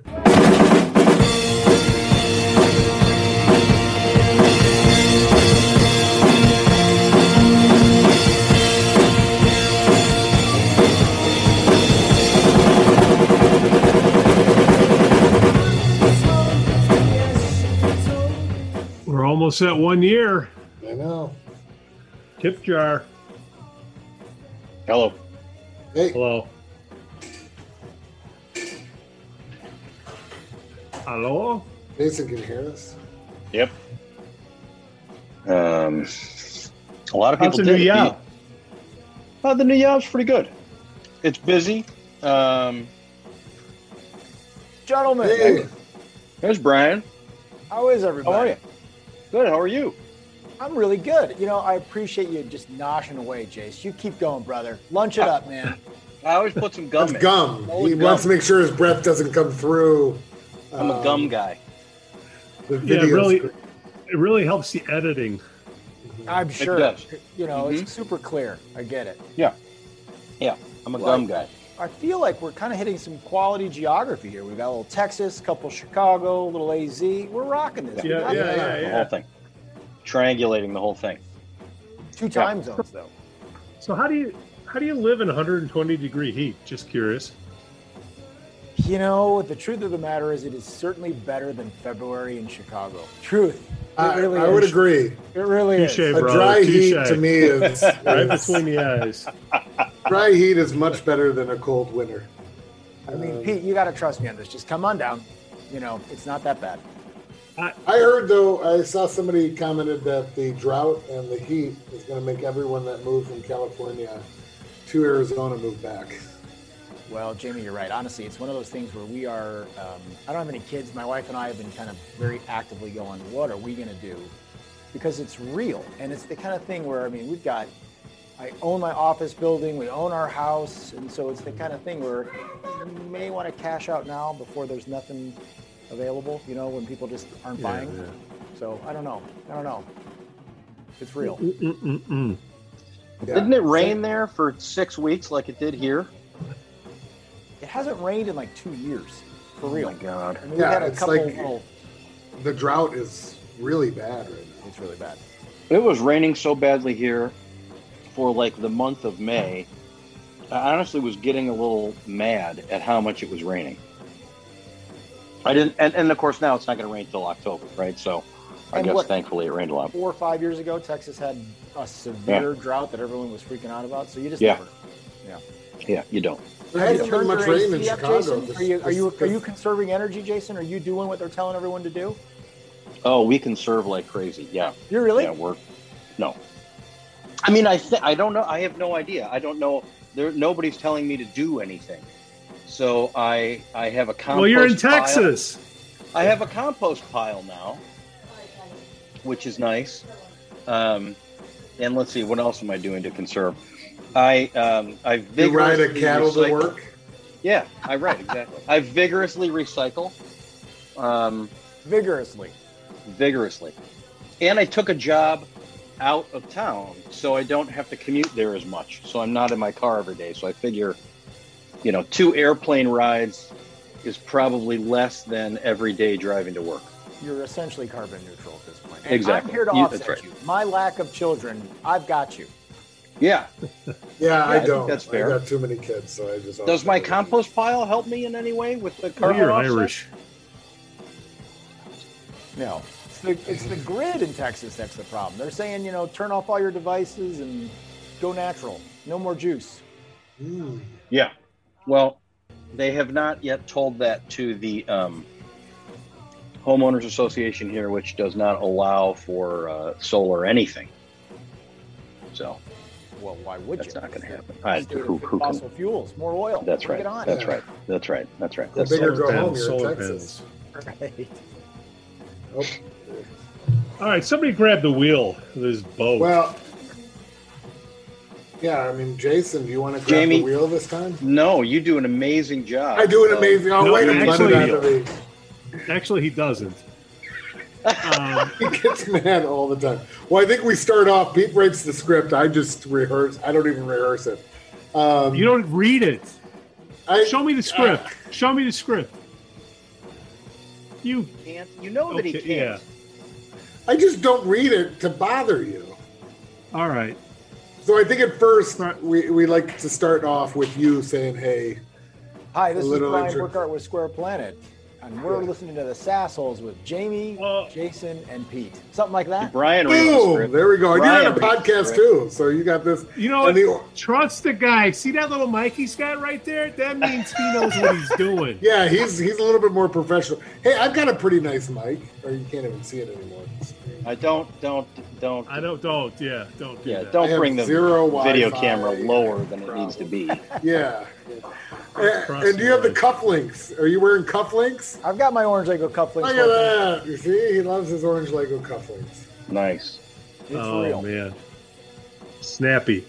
Almost at one year. I know. Tip jar. Hello. Hey, Hello. Hello? Jason can hear us. Yep. Um, a lot of How's people the did. new it. year? Uh, the new yow's pretty good. It's busy. Um, gentlemen, Hey, there's Brian. how is everybody? How are you? Good. How are you? I'm really good. You know, I appreciate you just noshing away, Jace. You keep going, brother. Lunch it up, man. I always put some gum that's in. gum. He gum. wants to make sure his breath doesn't come through. I'm a um, gum guy. The Yeah, video really. screen. It really helps the editing. I'm sure. does. You know, Mhm. it's super clear. I get it. Yeah. Yeah. I'm a Like- gum guy. I feel like we're kind of hitting some quality geography here. We've got a little Texas, a couple Chicago, a little AZ. We're rocking this. We Yeah, yeah, yeah, The whole thing. Triangulating the whole thing. Two time zones, though. So how do you how do you live in 120 degree heat? Just curious. You know, the truth of the matter is, it is certainly better than February in Chicago. Truth. It I, really I is. would agree. It really Touche, is. A dry touche. heat to me is, Right between the eyes. dry heat is much better than a cold winter. I mean, Um, Pete, you got to trust me on this. Just come on down. You know, it's not that bad. I heard though, I saw somebody commented that the drought and the heat is going to make everyone that moved from California to Arizona move back. Well, Jamie, you're right. Honestly, it's one of those things where we are. Um, I don't have any kids. My wife and I have been kind of very actively going, what are we going to do? Because it's real. And it's the kind of thing where, I mean, we've got, I own my office building, we own our house. And so it's the kind of thing where you may want to cash out now before there's nothing available, you know, when people just aren't Yeah, buying. yeah. So I don't know. I don't know. It's real. Yeah. Didn't it rain there for six weeks like it did here? It hasn't rained in like two years, for real. Oh my god. I mean, Yeah, had a it's couple like- little. The drought is really bad right now. It's really bad. It was raining so badly here for like the month of May. I honestly was getting a little mad at how much it was raining. I didn't, and, and of course now it's not going to rain till October, right? So I And guess what- thankfully it rained a lot. four or five years ago, Texas had a severe drought that everyone was freaking out about. So you just Yeah. never. Yeah, you don't. There Have you hasn't been turned much rain in Chicago. Jason? This- Are you are you are you conserving energy, Jason? Are you doing what they're telling everyone to do? Oh, we can serve like crazy. Yeah. You're really? Yeah, we're no. I mean, I th- I don't know. I have no idea. I don't know. There, nobody's telling me to do anything. So I I have a compost. well, you're in pile. Texas. I have a compost pile now, which is nice. Um, and let's see, what else am I doing to conserve? I um, I You ride a vigorously cattle to work. Yeah, I right exactly. I vigorously recycle, um, Vigorously. vigorously, and I took a job out of town, so I don't have to commute there as much. So I'm not in my car every day. So I figure, you know, two airplane rides is probably less than every day driving to work. You're essentially carbon neutral at this point. And Exactly. I'm here to You- offset right. you. My lack of children, I've got you. Yeah. Yeah, I I don't. that's fair. I got too many kids, so I just. Does my compost pile help me in any way with the Oh, carbon you're offset? Irish. No. It's the, it's the grid in Texas that's the problem. They're saying, you know, turn off all your devices and go natural. No more juice. Mm. Yeah. Well, they have not yet told that to the um, homeowners association here, which does not allow for uh, solar anything. So Well, why would that's you? not going to happen. the I, state of who, who can? fossil fuels, more oil. That's Bring right. That's Yeah. right. That's right. That's right. Go That's bigger, Solar go home. panels, You're in Texas. panels. Right. Oh. All right, somebody grab the wheel of this boat. Well, yeah. I mean, Jason, do you want to grab Jamie- the wheel this time? no, you do an amazing job. I do an So- amazing. Oh, No, wait a minute. actually- out. Actually, he doesn't. Um, He gets mad all the time. Well, I think we start off. Pete writes the script. I just rehearse. I don't even rehearse it. Um, you don't read it. I, Show me the script. Show me the script. You Can't you know that he can't? I just don't read it to bother you. all right? So I think at first we, we like to start off with you saying, "Hey, Hi, this is Brian intro- Burkhart with Square Planet, and we're Yeah. listening to the Sassholes with Jamie, Well- Jason, and Pete. Something like that. Brian boom! There we go." Brian you're on a podcast too, so you got this. You know the, Trust the guy. See that little mic he's got right there? That means he knows what he's doing. yeah, he's he's a little bit more professional. Hey, I've got a pretty nice mic, or you can't even see it anymore. I don't, don't, don't. I don't. Don't. Yeah. Don't do Yeah, that. Don't have bring the zero video Wi-Fi camera lower than it needs to be. Yeah. And, and do you have the cufflinks? Are you wearing cufflinks? I've got my orange Lego cufflinks. Look at working. that. You see, he loves his orange Lego cufflinks. Nice. It's oh real. man, snappy.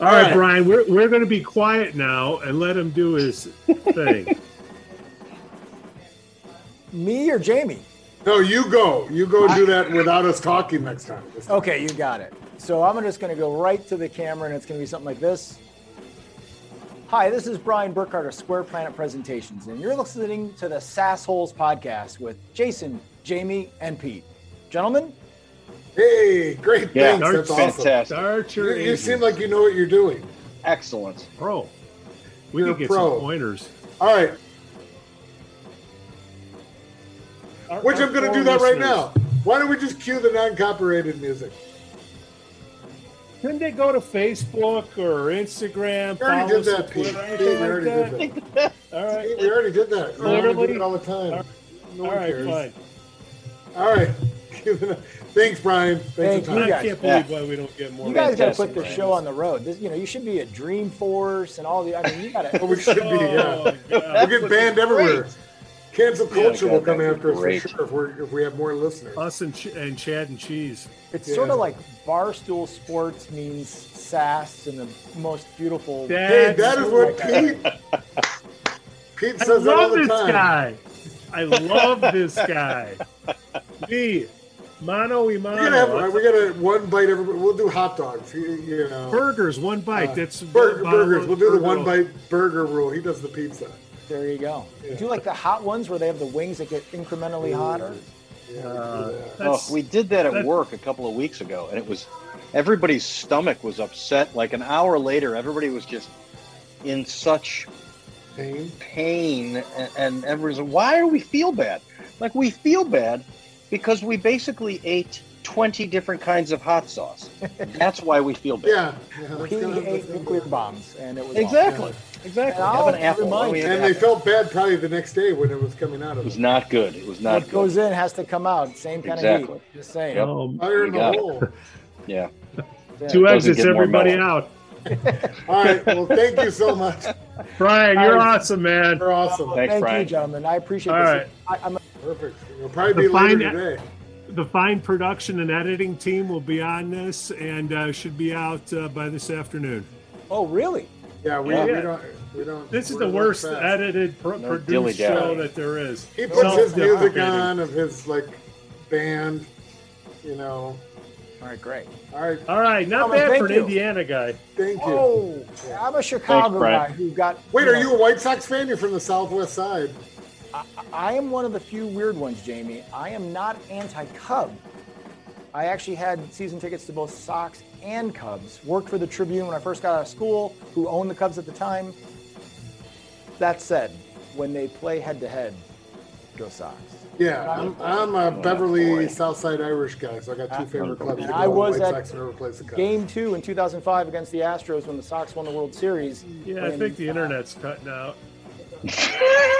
All All right, right. Brian, we're we're going to be quiet now and let him do his thing. Me or Jamie? No, you go. You go do that without us talking next time. This time. Okay, you got it. So I'm just going to go right to the camera, and it's going to be something like this. Hi, this is Brian Burkhart of Square Planet Presentations, and you're listening to the Sassholes podcast with Jason, Jamie, and Pete. Gentlemen, Hey, great. Yeah, Thanks. That's awesome. fantastic. Start You, you seem like you know what you're doing. Excellent. pro. We You're could get pro. some pointers. All right, Our- which our I'm going to do that right now. Why don't we just cue the non-copyrighted music? Couldn't they go to Facebook or Instagram? We already did that, Pete. Twitter, Pete, we already that? did that. All right. Pete, we already did that. We Literally? do it all the time. All No All one right, cares. fine. All right. Thanks, Brian. Thanks Thank for you, time. I can't believe why we don't get more. you guys got to put the show on the road. This, you know, you should be at Dreamforce and all the. I mean, you got Oh, to. we should be, yeah. Oh, We'll God. get banned everywhere. Cancel culture God, will come after us for sure if, we're, if we have more listeners. Us and, Ch- and Chad and Cheese. It's Yeah. sort of like Barstool Sports means sass in the most beautiful. Hey, That's that is what Pete. Pete I says that all love the this time. guy. I love this guy. Me, mano y We mano. gotta have we gotta one bite everybody. We'll do hot dogs. You, you know, burgers, one bite. Uh, That's burger, burgers. of We'll do the burger. one bite burger rule. He does the pizza. There you go. Yeah. Do you like the hot ones where they have the wings that get incrementally hotter? Yeah, Uh, we do that. That's- oh, we did that at that- work a couple of weeks ago, and it was everybody's stomach was upset. Like an hour later, everybody was just in such Pain. pain, and, and everyone's like, "Why do we feel bad?" Like we feel bad because we basically ate twenty different kinds of hot sauce. That's why we feel bad. Yeah. yeah We it's kind of the ate nuclear bombs, and it was Exactly. Exactly. And Have an apple. remind Why don't we you. have And an they felt bad probably the next day when it was coming out It was them. not good. It was not good. what good. goes in has to come out. Same kind of Exactly. heat. Just saying. Yep. Um, Fire in the hole. Yeah. Yeah. two exits, everybody out. All right. Well, thank you so much. Brian, you're Guys. awesome, man. You're awesome. Thanks, Thank Brian. you, gentlemen. I appreciate All this. right. I, I'm Perfect. It'll probably The be later fine- today. The fine production and editing team will be on this and uh, should be out uh, by this afternoon. oh, really? Yeah, we, Yeah. we don't. We don't. This is the worst fast. edited, pro- No produced dilly-dally. show that there is. He puts his music on of his like band. You know. All right, great. All right. All right, not Thomas, bad thank for an you. Indiana guy. Thank you. Oh, I'm a Chicago Brian. guy who got. Wait, you are know, you a White Sox fan? You're from the Southwest side. I am one of the few weird ones, Jamie. I am not anti-Cub. I actually had season tickets to both Sox and Cubs. Worked for the Tribune when I first got out of school, who owned the Cubs at the time. That said, when they play head-to-head, go Sox. Yeah, I'm, I'm a Beverly Southside Irish guy, so I got two favorite clubs. And to I was White at Sox whenever plays the Cubs. Game two in 2005 against the Astros when the Sox won the World Series. Yeah, I think the internet's cutting out.